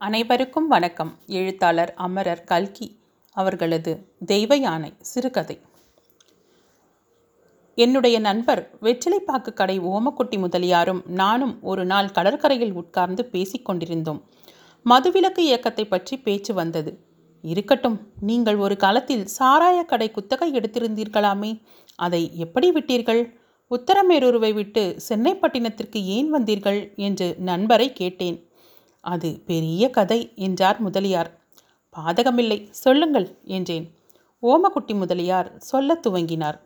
அனைவருக்கும் வணக்கம். எழுத்தாளர் அமரர் கல்கி அவர்களது தெய்வ யானை சிறுகதை. என்னுடைய நண்பர் வெற்றிலைப்பாக்கு கடை ஓமக்குட்டி முதலியாரும் நானும் ஒரு நாள் கடற்கரையில் உட்கார்ந்து பேசிக்கொண்டிருந்தோம் மதுவிலக்கு இயக்கத்தை பற்றி பேச்சு வந்தது. இருக்கட்டும் நீங்கள் ஒரு காலத்தில் சாராய கடை குத்தகை எடுத்திருந்தீர்களாமே அதை எப்படி விட்டீர்கள்? உத்தரமேரூருவை விட்டு சென்னைப்பட்டினத்திற்கு ஏன் வந்தீர்கள்? என்று நண்பரை கேட்டேன். அது பெரிய கதை என்றார் முதலியார். பாதகமில்லை சொல்லுங்கள் என்றேன். ஓமக்குட்டி முதலியார் சொல்லத் துவங்கினார்.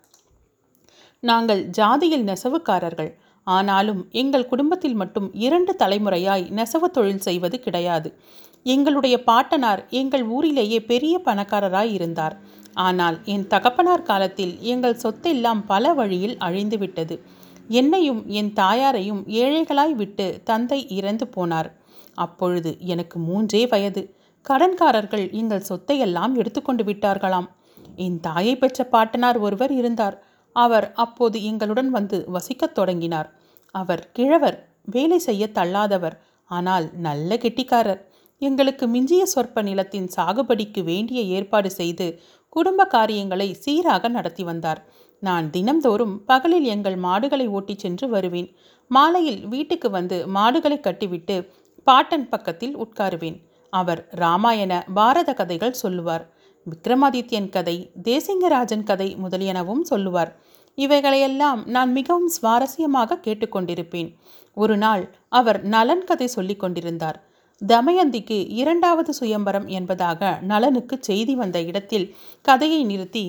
நாங்கள் ஜாதியில் நெசவுக்காரர்கள். ஆனாலும் எங்கள் குடும்பத்தில் மட்டும் இரண்டு தலைமுறையாய் நெசவு தொழில் செய்வது கிடையாது. எங்களுடைய பாட்டனார் எங்கள் ஊரிலேயே பெரிய பணக்காரராய் இருந்தார். ஆனால் என் தகப்பனார் காலத்தில் எங்கள் சொத்தெல்லாம் பல வழியில் அழிந்துவிட்டது. என்னையும் என் தாயாரையும் ஏழைகளாய் விட்டு தந்தை இறந்து போனார். அப்பொழுது எனக்கு மூன்றே வயது. கடன்காரர்கள் எங்கள் சொத்தையெல்லாம் எடுத்துக்கொண்டு விட்டார்களாம். என் தாயை பெற்ற பாட்டனார் ஒருவர் இருந்தார். அவர் அப்போது எங்களுடன் வந்து வசிக்கத் தொடங்கினார். அவர் கிழவர் வேலை செய்ய தள்ளாதவர் ஆனால் நல்ல கெட்டிக்காரர். எங்களுக்கு மிஞ்சிய சொற்ப நிலத்தின் சாகுபடிக்கு வேண்டிய ஏற்பாடு செய்து குடும்ப காரியங்களை சீராக நடத்தி வந்தார். நான் தினம்தோறும் பகலில் எங்கள் மாடுகளை ஓட்டிச் சென்று வருவேன். மாலையில் வீட்டுக்கு வந்து மாடுகளை கட்டிவிட்டு பாட்டன் பக்கத்தில் உட்காருவேன். அவர் ராமாயண பாரத கதைகள் சொல்லுவார். விக்ரமாதித்யன் கதை தேசிங்கராஜன் கதை முதலியனவும் சொல்லுவார். இவைகளையெல்லாம் நான் மிகவும் சுவாரஸ்யமாக கேட்டுக்கொண்டிருப்பேன். ஒரு நாள் அவர் நலன் கதை சொல்லிக் கொண்டிருந்தார். தமயந்திக்கு இரண்டாவது சுயம்பரம் என்பதாக நலனுக்கு செய்தி வந்த இடத்தில் கதையை நிறுத்தி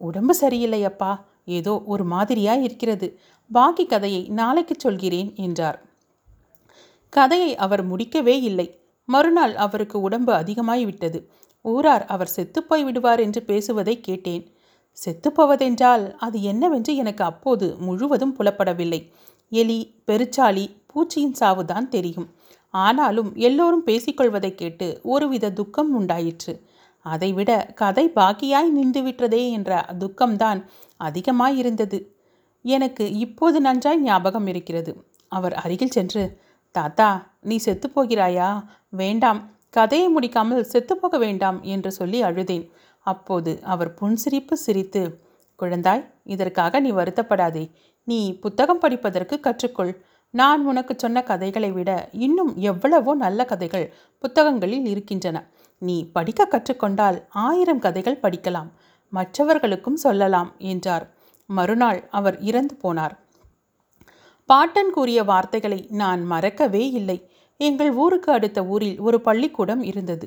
உடம்பு சரியில்லையப்பா ஏதோ ஒரு மாதிரியாய் இருக்கிறது. பாக்கி கதையை நாளைக்கு சொல்கிறேன் என்றார். கதையை அவர் முடிக்கவே இல்லை. மறுநாள் அவருக்கு உடம்பு அதிகமாய் விட்டது ஊரார் அவர் செத்துப்போய் விடுவார் என்று பேசுவதை கேட்டேன். செத்துப்போவதென்றால் அது என்னவென்று எனக்கு அப்போது முழுவதும் புலப்படவில்லை. எலி பெருச்சாளி பூச்சியின் சாவுதான் தெரியும். ஆனாலும் எல்லோரும் பேசிக்கொள்வதை கேட்டு ஒருவித துக்கம் உண்டாயிற்று. அதைவிட கதை பாக்கியாய் நின்றுவிட்டதே என்ற துக்கம்தான் அதிகமாயிருந்தது. எனக்கு இப்போது நன்றாய் ஞாபகம் இருக்கிறது அவர் அருகில் சென்று தாத்தா நீ செத்துப்போகிறாயா வேண்டாம். கதையை முடிக்காமல் செத்துப்போக வேண்டாம் என்று சொல்லி அழுதேன். அப்போது அவர் புன்சிரிப்பு சிரித்து குழந்தாய் இதற்காக நீ வருத்தப்படாதே. நீ புத்தகம் படிப்பதற்கு கற்றுக்கொள். நான் உனக்கு சொன்ன கதைகளை விட இன்னும் எவ்வளவோ நல்ல கதைகள் புத்தகங்களில் இருக்கின்றன. நீ படிக்க கற்றுக்கொண்டால் ஆயிரம் கதைகள் படிக்கலாம். மற்றவர்களுக்கும் சொல்லலாம் என்றார். மறுநாள் அவர் இறந்து போனார். பாட்டன் கூறிய வார்த்தைகளை நான் மறக்கவே இல்லை. எங்கள் ஊருக்கு அடுத்த ஊரில் ஒரு பள்ளிக்கூடம் இருந்தது.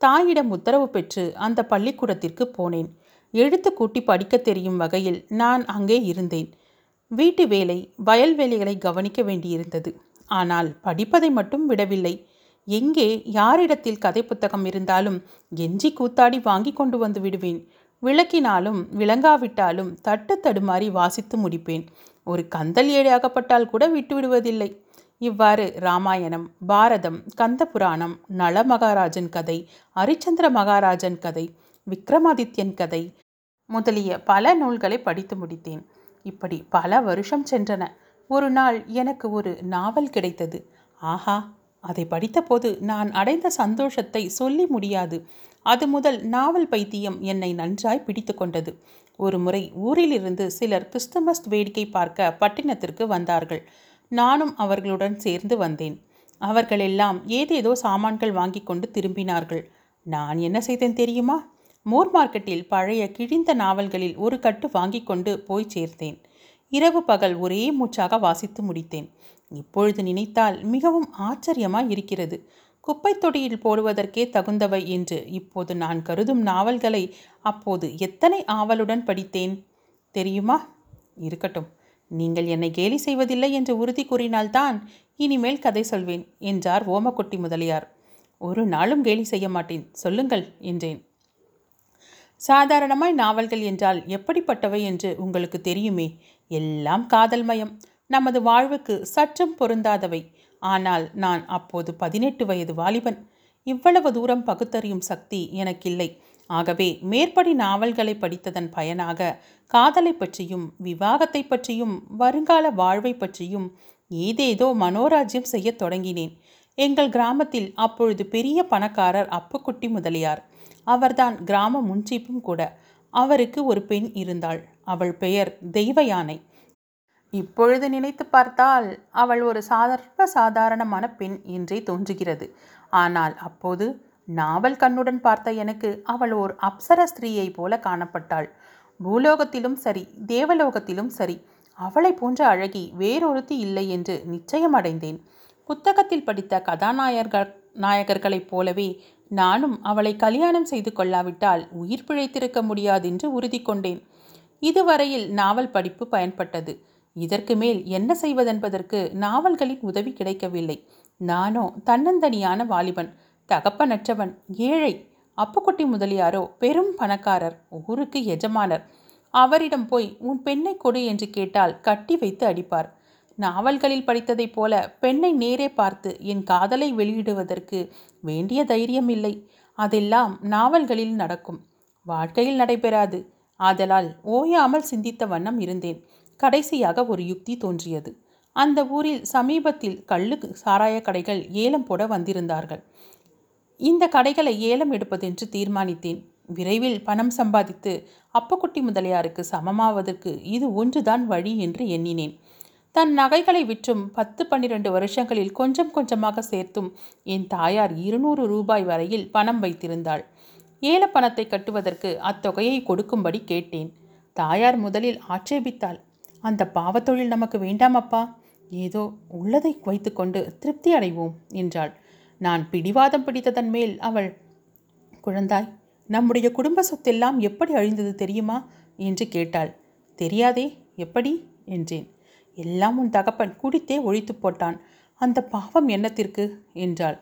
தாயிடம் உத்தரவு பெற்று அந்த பள்ளிக்கூடத்திற்கு போனேன். எழுத்து கூட்டி படிக்க தெரியும் வகையில் நான் அங்கே இருந்தேன். வீட்டு வேலை வயல் வேலைகளை கவனிக்க வேண்டியிருந்தது. ஆனால் படிப்பதை மட்டும் விடவில்லை. எங்கே யாரிடத்தில் கதை புத்தகம் இருந்தாலும் எஞ்சி கூத்தாடி வாங்கி கொண்டு வந்து விடுவேன். விளக்கினாலும் விளங்காவிட்டாலும் தட்டு தடுமாறி வாசித்து முடிப்பேன். ஒரு கந்தல் ஏழை அகப்பட்டால் கூட விட்டுவிடுவதில்லை. இவ்வாறு ராமாயணம் பாரதம் கந்த புராணம் நள மகாராஜன் கதை ஹரிச்சந்திர மகாராஜன் கதை விக்ரமாதித்யன் கதை முதலிய பல நூல்களை படித்து முடித்தேன். இப்படி பல வருஷம் சென்றன. ஒரு நாள் எனக்கு ஒரு நாவல் கிடைத்தது. ஆஹா! அதை படித்தபோது நான் அடைந்த சந்தோஷத்தை சொல்லி முடியாது. அது முதல் நாவல் பைத்தியம் என்னை நன்றாய் பிடித்து கொண்டது. ஒரு முறை ஊரிலிருந்து சிலர் கிறிஸ்துமஸ் வேடிக்கை பார்க்க பட்டினத்திற்கு வந்தார்கள். நானும் அவர்களுடன் சேர்ந்து வந்தேன். அவர்களெல்லாம் ஏதேதோ சாமான்கள் வாங்கி கொண்டு திரும்பினார்கள். நான் என்ன செய்தேன் தெரியுமா? மோர் மார்க்கெட்டில் பழைய கிழிந்த நாவல்களில் ஒரு கட்டு வாங்கி கொண்டு போய் சேர்த்தேன். இரவு பகல் ஒரே மூச்சாக வாசித்து முடித்தேன். இப்பொழுது நினைத்தால் மிகவும் ஆச்சரியமாய் இருக்கிறது. குப்பைத் தொடியில் போடுவதற்கே தகுந்தவை என்று இப்போது நான் கருதும் நாவல்களை அப்போது எத்தனை ஆவலுடன் படித்தேன்? தெரியுமா? இருக்கட்டும். நீங்கள் என்னை கேலி செய்வதில்லை என்று உறுதி கூறினால்தான் இனிமேல் கதை சொல்வேன் என்றார் ஓமக்குட்டி முதலியார். ஒரு நாளும் கேலி செய்ய மாட்டேன் சொல்லுங்கள் என்றேன். சாதாரணமாய் நாவல்கள் என்றால் எப்படிப்பட்டவை என்று உங்களுக்கு தெரியுமே? எல்லாம் காதல்மயம் நமது வாழ்வுக்கு சற்றும் பொருந்தாதவை. ஆனால் நான் அப்போது பதினெட்டு வயது வாலிபன். இவ்வளவு தூரம் பகுத்தறியும் சக்தி எனக்கில்லை. ஆகவே மேற்படி நாவல்களை படித்ததன் பயனாக காதலை பற்றியும் விவாகத்தை பற்றியும் வருங்கால வாழ்வை பற்றியும் ஏதேதோ மனோராஜ்யம் செய்யத் தொடங்கினேன். எங்கள் கிராமத்தில் அப்பொழுது பெரிய பணக்காரர் அப்புக்குட்டி முதலியார். அவர்தான் கிராம முன்சீப்பும் கூட. அவருக்கு ஒரு பெண் இருந்தாள். அவள் பெயர் தெய்வ யானை இப்பொழுது நினைத்து பார்த்தால் அவள் ஒரு சாதாரண சாதாரணமான பெண் என்றே தோன்றுகிறது. ஆனால் அப்போது நாவல் கண்ணுடன் பார்த்த எனக்கு அவள் ஓர் அப்சர ஸ்திரீயைப் போல காணப்பட்டாள். பூலோகத்திலும் சரி தேவலோகத்திலும் சரி அவளை போன்ற அழகி வேறொருத்தி இல்லை என்று நிச்சயம் அடைந்தேன். புத்தகத்தில் படித்த கதாநாயகர்கள் நாயகர்களைப் போலவே நானும் அவளை கல்யாணம் செய்து கொள்ளாவிட்டால் உயிர் பிழைத்திருக்க முடியாதென்று உறுதி கொண்டேன். இதுவரையில் நாவல் படிப்பு பயன்பட்டது. இதற்கு மேல் என்ன செய்வதென்பதற்கு நாவல்களின் உதவி கிடைக்கவில்லை. நானோ தன்னந்தனியான வாலிபன் தகப்பனற்றவன் ஏழை அப்புக்குட்டி முதலியாரோ பெரும் பணக்காரர் ஊருக்கு எஜமானர். அவரிடம் போய் உன் பெண்ணை கொடு என்று கேட்டால் கட்டி வைத்து அடிப்பார். நாவல்களில் படித்ததைப் போல பெண்ணை நேரே பார்த்து என் காதலை வெளியிடுவதற்கு வேண்டிய தைரியம் இல்லை. அதெல்லாம் நாவல்களில் நடக்கும். வாழ்க்கையில் நடைபெறாது. ஆதலால் ஓயாமல் சிந்தித்த வண்ணம் இருந்தேன். கடைசியாக ஒரு யுக்தி தோன்றியது. அந்த ஊரில் சமீபத்தில் கள்ளு சாராய கடைகள் ஏலம் போட வந்திருந்தார்கள். இந்த கடைகளை ஏலம் எடுப்பதென்று தீர்மானித்தேன். விரைவில் பணம் சம்பாதித்து அப்பக்குட்டி முதலியாருக்கு சமமாவதற்கு இது ஒன்றுதான் வழி என்று எண்ணினேன். தன் நகைகளை விற்றும் பத்து பன்னிரண்டு வருஷங்களில் கொஞ்சம் கொஞ்சமாக சேர்த்தும் என் தாயார் இருநூறு ரூபாய் வரையில் பணம் வைத்திருந்தாள். ஏல பணத்தை கட்டுவதற்கு அத்தொகையை கொடுக்கும்படி கேட்டேன். தாயார் முதலில் ஆட்சேபித்தாள். அந்த பாவத்தொழில் நமக்கு வேண்டாமப்பா. ஏதோ உள்ளதை வைத்துக்கொண்டு திருப்தி அடைவோம் என்றாள். நான் பிடிவாதம் பிடித்ததன் மேல் அவள் குழந்தாய் நம்முடைய குடும்ப சொத்தெல்லாம் எப்படி அழிந்தது தெரியுமா? என்று கேட்டாள். தெரியாதே எப்படி? என்றேன். எல்லாம் உன் தகப்பன் குடித்தே ஒழித்து போட்டான். அந்த பாவம் என்னத்திற்கு? என்றாள்.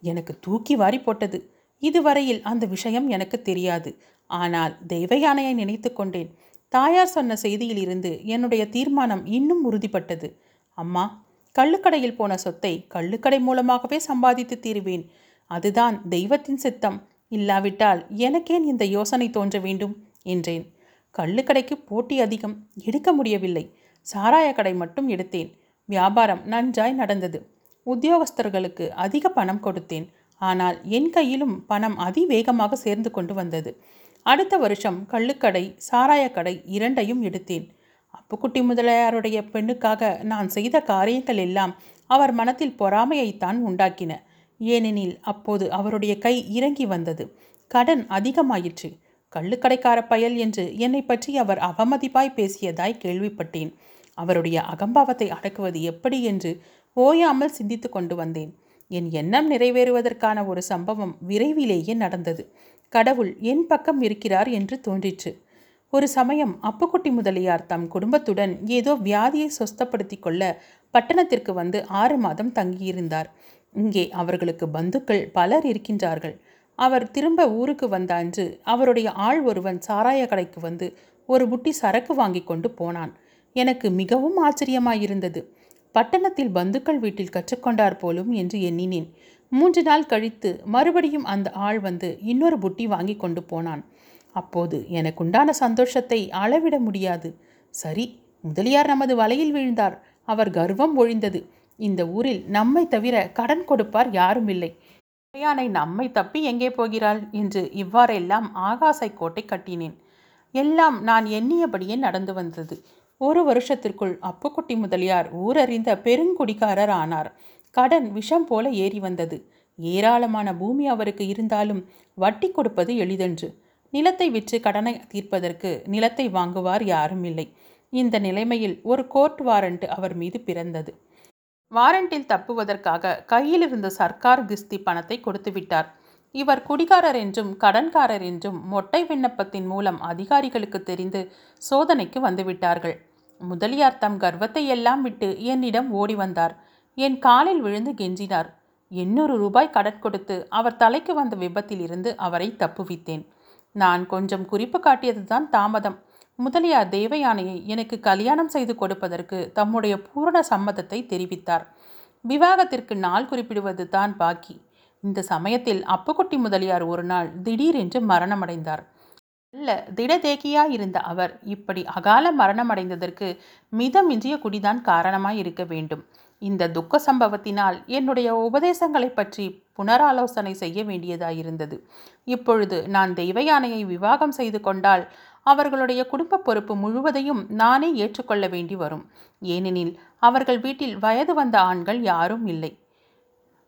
எனக்கு தூக்கி வாரி போட்டது. இதுவரையில் அந்த விஷயம் எனக்கு தெரியாது. ஆனால் தெய்வ யானையை நினைத்து கொண்டேன். தாயார் சொன்ன செய்தியிலிருந்து என்னுடைய தீர்மானம் இன்னும் உறுதிப்பட்டது. அம்மா கள்ளுக்கடையில் போன சொத்தை கள்ளுக்கடை மூலமாகவே சம்பாதித்து தீருவேன். அதுதான் தெய்வத்தின் சித்தம். இல்லாவிட்டால் எனக்கேன் இந்த யோசனை தோன்ற வேண்டும் என்றேன். கள்ளுக்கடைக்கு போட்டி அதிகம். எடுக்க முடியவில்லை. சாராய கடை மட்டும் எடுத்தேன். வியாபாரம் நன்றாய் நடந்தது. உத்தியோகஸ்தர்களுக்கு அதிக பணம் கொடுத்தேன். ஆனால் என் கையிலும் பணம் அதிவேகமாக சேர்ந்து கொண்டு வந்தது. அடுத்த வருஷம் கள்ளுக்கடை சாராயக்கடை இரண்டையும் எடுத்தேன். அப்புக்குட்டி முதலியாருடைய பெண்ணுக்காக நான் செய்த காரியங்கள் எல்லாம் அவர் மனத்தில் பொறாமையைத்தான் உண்டாக்கின. ஏனெனில் அப்போது அவருடைய கை இறங்கி வந்தது. கடன் அதிகமாயிற்று. கள்ளுக்கடைக்கார பயல் என்று என்னை பற்றி அவர் அவமதிப்பாய் பேசியதாய் கேள்விப்பட்டேன். அவருடைய அகம்பாவத்தை அடக்குவது எப்படி என்று ஓயாமல் சிந்தித்து கொண்டு வந்தேன். என் எண்ணம் நிறைவேறுவதற்கான ஒரு சம்பவம் விரைவிலேயே நடந்தது. கடவுள் என் பக்கம் இருக்கிறார் என்று தோன்றிற்று. ஒரு சமயம் அப்புக்குட்டி முதலியார் தம் குடும்பத்துடன் ஏதோ வியாதியை சொஸ்தப்படுத்தி கொள்ள பட்டணத்திற்கு வந்து ஆறு மாதம் தங்கியிருந்தார். இங்கே அவர்களுக்கு பந்துக்கள் பலர் இருக்கின்றார்கள். அவர் திரும்ப ஊருக்கு வந்த அன்று அவருடைய ஆள் ஒருவன் சாராய கடைக்கு வந்து ஒரு புட்டி சரக்கு வாங்கி கொண்டு போனான். எனக்கு மிகவும் ஆச்சரியமாயிருந்தது. பட்டணத்தில் பந்துக்கள் வீட்டில் கற்றுக்கொண்டார் போலும் என்று எண்ணினேன். மூன்று நாள் கழித்து மறுபடியும் அந்த ஆள் வந்து இன்னொரு புட்டி வாங்கி கொண்டு போனான். அப்போது எனக்குண்டான சந்தோஷத்தை அளவிட முடியாது. சரி முதலியார் நமது வலையில் வீழ்ந்தார். அவர் கர்வம் ஒழிந்தது. இந்த ஊரில் நம்மை தவிர கடன் கொடுப்பார் யாரும் இல்லை யானை நம்மை தப்பி எங்கே போகிறாள்? என்று இவ்வாறெல்லாம் ஆகாசை கோட்டை கட்டினேன். எல்லாம் நான் எண்ணியபடியே நடந்து வந்தது. ஒரு வருஷத்திற்குள் அப்புக்குட்டி முதலியார் ஊரறிந்த பெருங்குடிக்காரர் ஆனார் கடன் விஷம் போல ஏறி வந்தது. ஏராளமான பூமி அவருக்கு இருந்தாலும் வட்டி கொடுப்பது எளிதன்று. நிலத்தை விற்று கடனை தீர்ப்பதற்கு நிலத்தை வாங்குவார் யாரும் இல்லை. இந்த நிலைமையில் ஒரு கோர்ட் வாரண்ட் அவர் மீது பிறந்தது. வாரண்டில் தப்புவதற்காக கையில் இருந்த சர்க்கார் கிஸ்தி பணத்தை கொடுத்து விட்டார். இவர் குடிகாரர் என்றும் கடன்காரர் என்றும் மொட்டை விண்ணப்பத்தின் மூலம் அதிகாரிகளுக்கு தெரிந்து சோதனைக்கு வந்துவிட்டார்கள் முதலியார் தம் கர்வத்தை எல்லாம் விட்டு என்னிடம் ஓடி வந்தார். என் காலில் விழுந்து கெஞ்சினார். எண்ணூறு ரூபாய் கடன் கொடுத்து அவர் தலைக்கு வந்த விபத்திலிருந்து அவரை தப்புவித்தேன். நான் கொஞ்சம் குறிப்பு காட்டியதுதான் தாமதம். முதலியார் தேவயானையை எனக்கு கல்யாணம் செய்து கொடுப்பதற்கு தம்முடைய பூரண சம்மதத்தை தெரிவித்தார். விவாகத்திற்கு நாள் குறிப்பிடுவது தான் பாக்கி. இந்த சமயத்தில் அப்புக்குட்டி முதலியார் ஒரு நாள் திடீரென்று மரணமடைந்தார். நல்ல திடதேகியாய் இருந்த அவர் இப்படி அகால மரணமடைந்ததற்கு மிதமிஞ்சிய குடிதான் காரணமாய் இருக்க வேண்டும். இந்த துக்க சம்பவத்தினால் என்னுடைய உபதேசங்களை பற்றி புனராலோசனை செய்ய வேண்டியதாயிருந்தது. இப்பொழுது நான் தெய்வ யானையை விவாகம் செய்து கொண்டால் அவர்களுடைய குடும்ப பொறுப்பு முழுவதையும் நானே ஏற்றுக்கொள்ள வேண்டி வரும். ஏனெனில் அவர்கள் வீட்டில் வயது வந்த ஆண்கள் யாரும் இல்லை.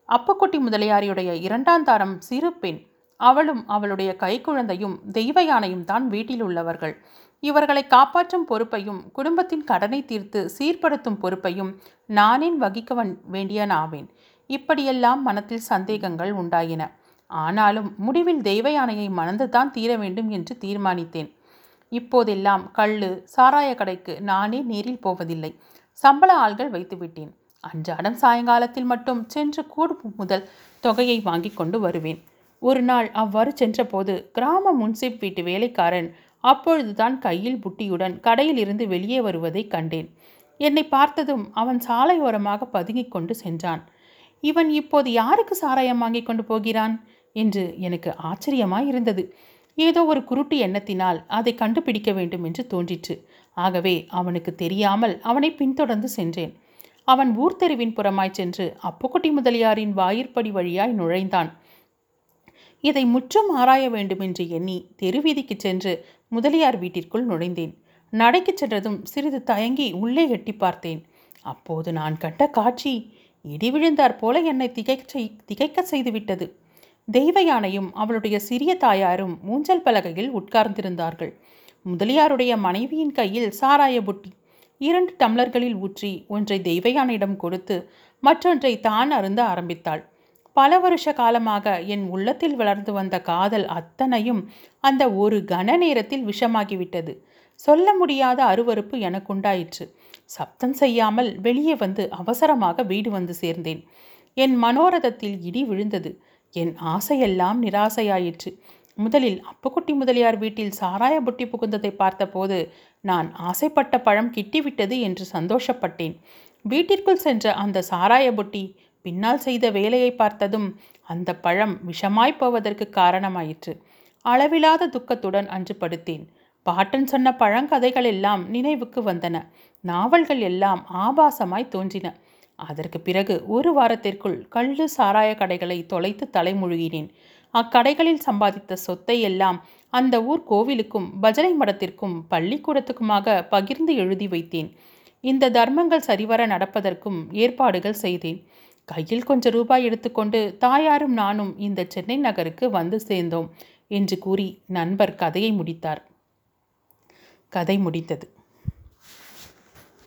அப்பக்குட்டி முதலியாரியுடைய இரண்டாம் தாரம் சிறு பெண். அவளும் அவளுடைய கைக்குழந்தையும் தெய்வ யானையும் தான் வீட்டில் உள்ளவர்கள். இவர்களை காப்பாற்றும் பொறுப்பையும் குடும்பத்தின் கடனை தீர்த்து சீர்படுத்தும் பொறுப்பையும் நானேன் வகிக்க வேண்டியனாவேன் இப்படியெல்லாம் மனத்தில் சந்தேகங்கள் உண்டாயின. ஆனாலும் முடிவில் தெய்வ யானையை மணந்துதான் தீர வேண்டும் என்று தீர்மானித்தேன். இப்போதெல்லாம் கள்ளு சாராய கடைக்கு நானே நேரில் போவதில்லை. சம்பள ஆள்கள் வைத்துவிட்டேன் அன்றாடம் சாயங்காலத்தில் மட்டும் சென்று கூடு முதல் தொகையை வாங்கி கொண்டு வருவேன். ஒரு நாள் அவ்வாறு சென்றபோது கிராம முன்சிப் வீட்டு வேலைக்காரன் அப்பொழுதுதான் கையில் புட்டியுடன் கடையில் இருந்து வெளியே வருவதை கண்டேன். என்னை பார்த்ததும் அவன் சாலையோரமாக பதுங்கிக் கொண்டு சென்றான். இவன் இப்போது யாருக்கு சாராயம் வாங்கி கொண்டு போகிறான்? என்று எனக்கு ஆச்சரியமாய் இருந்தது ஏதோ ஒரு குருட்டு எண்ணத்தினால் அதை கண்டுபிடிக்க வேண்டும் என்று தோன்றிற்று. ஆகவே அவனுக்கு தெரியாமல் அவனை பின்தொடர்ந்து சென்றேன். அவன் ஊர்த்தெருவின் புறமாய் சென்று அப்புக்குட்டி முதலியாரின் வாயிற்படி வழியாய் நுழைந்தான். இதை முற்றும் ஆராய வேண்டுமென்று எண்ணி தெருவீதிக்கு சென்று முதலியார் வீட்டிற்குள் நுழைந்தேன். நடைக்கு சென்றதும் சிறிது தயங்கி உள்ளே எட்டி பார்த்தேன். அப்போது நான் கண்ட காட்சி இடி விழுந்தார் போல என்னை திகைச்சை திகைக்க செய்துவிட்டது. தெய்வ யானையும் அவளுடைய சிறிய தாயாரும் மூஞ்சல் பலகையில் உட்கார்ந்திருந்தார்கள். முதலியாருடைய மனைவியின் கையில் சாராய புட்டி இரண்டு டம்ளர்களில் ஊற்றி ஒன்றை தெய்வயானிடம் கொடுத்து மற்றொன்றை தான் அருந்த ஆரம்பித்தாள். பல வருஷ காலமாக என் உள்ளத்தில் வளர்ந்து வந்த காதல் அத்தனையும் அந்த ஒரு கன நேரத்தில் விஷமாகிவிட்டது. சொல்ல முடியாத அருவறுப்பு எனக்குண்டாயிற்று. சப்தம் செய்யாமல் வெளியே வந்து அவசரமாக வீடு வந்து சேர்ந்தேன். என் மனோரதத்தில் இடி விழுந்தது. என் ஆசையெல்லாம் நிராசையாயிற்று. முதலில் அப்புக்குட்டி முதலியார் வீட்டில் சாராய புட்டி புகுந்ததை பார்த்தபோது நான் ஆசைப்பட்ட பழம் கிட்டிவிட்டது என்று சந்தோஷப்பட்டேன். வீட்டிற்குள் சென்ற அந்த சாராய புட்டி பின்னால் செய்த வேலையை பார்த்ததும் அந்த பழம் விஷமாய் போவதற்கு காரணமாயிற்று. அளவிலாத துக்கத்துடன் அன்று படுத்தேன். பாட்டன் சொன்ன பழங்கதைகள் எல்லாம் நினைவுக்கு வந்தன. நாவல்கள் எல்லாம் ஆபாசமாய் தோன்றின. அதற்கு பிறகு ஒரு வாரத்திற்குள் கள்ளு சாராய கடைகளை தொலைத்து தலைமுழுகினேன். அக்கடைகளில் சம்பாதித்த சொத்தை எல்லாம் அந்த ஊர் கோவிலுக்கும் பஜனை மடத்திற்கும் பள்ளிக்கூடத்துக்குமாக பகிர்ந்து எழுதி வைத்தேன். இந்த தர்மங்கள் சரிவர நடப்பதற்கும் ஏற்பாடுகள் செய்தேன். கையில் கொஞ்சம் ரூபாய் எடுத்துக்கொண்டு தாயாரும் நானும் இந்த சென்னை நகருக்கு வந்து சேர்ந்தோம் என்று கூறி நண்பர் கதையை முடித்தார். கதை முடித்தது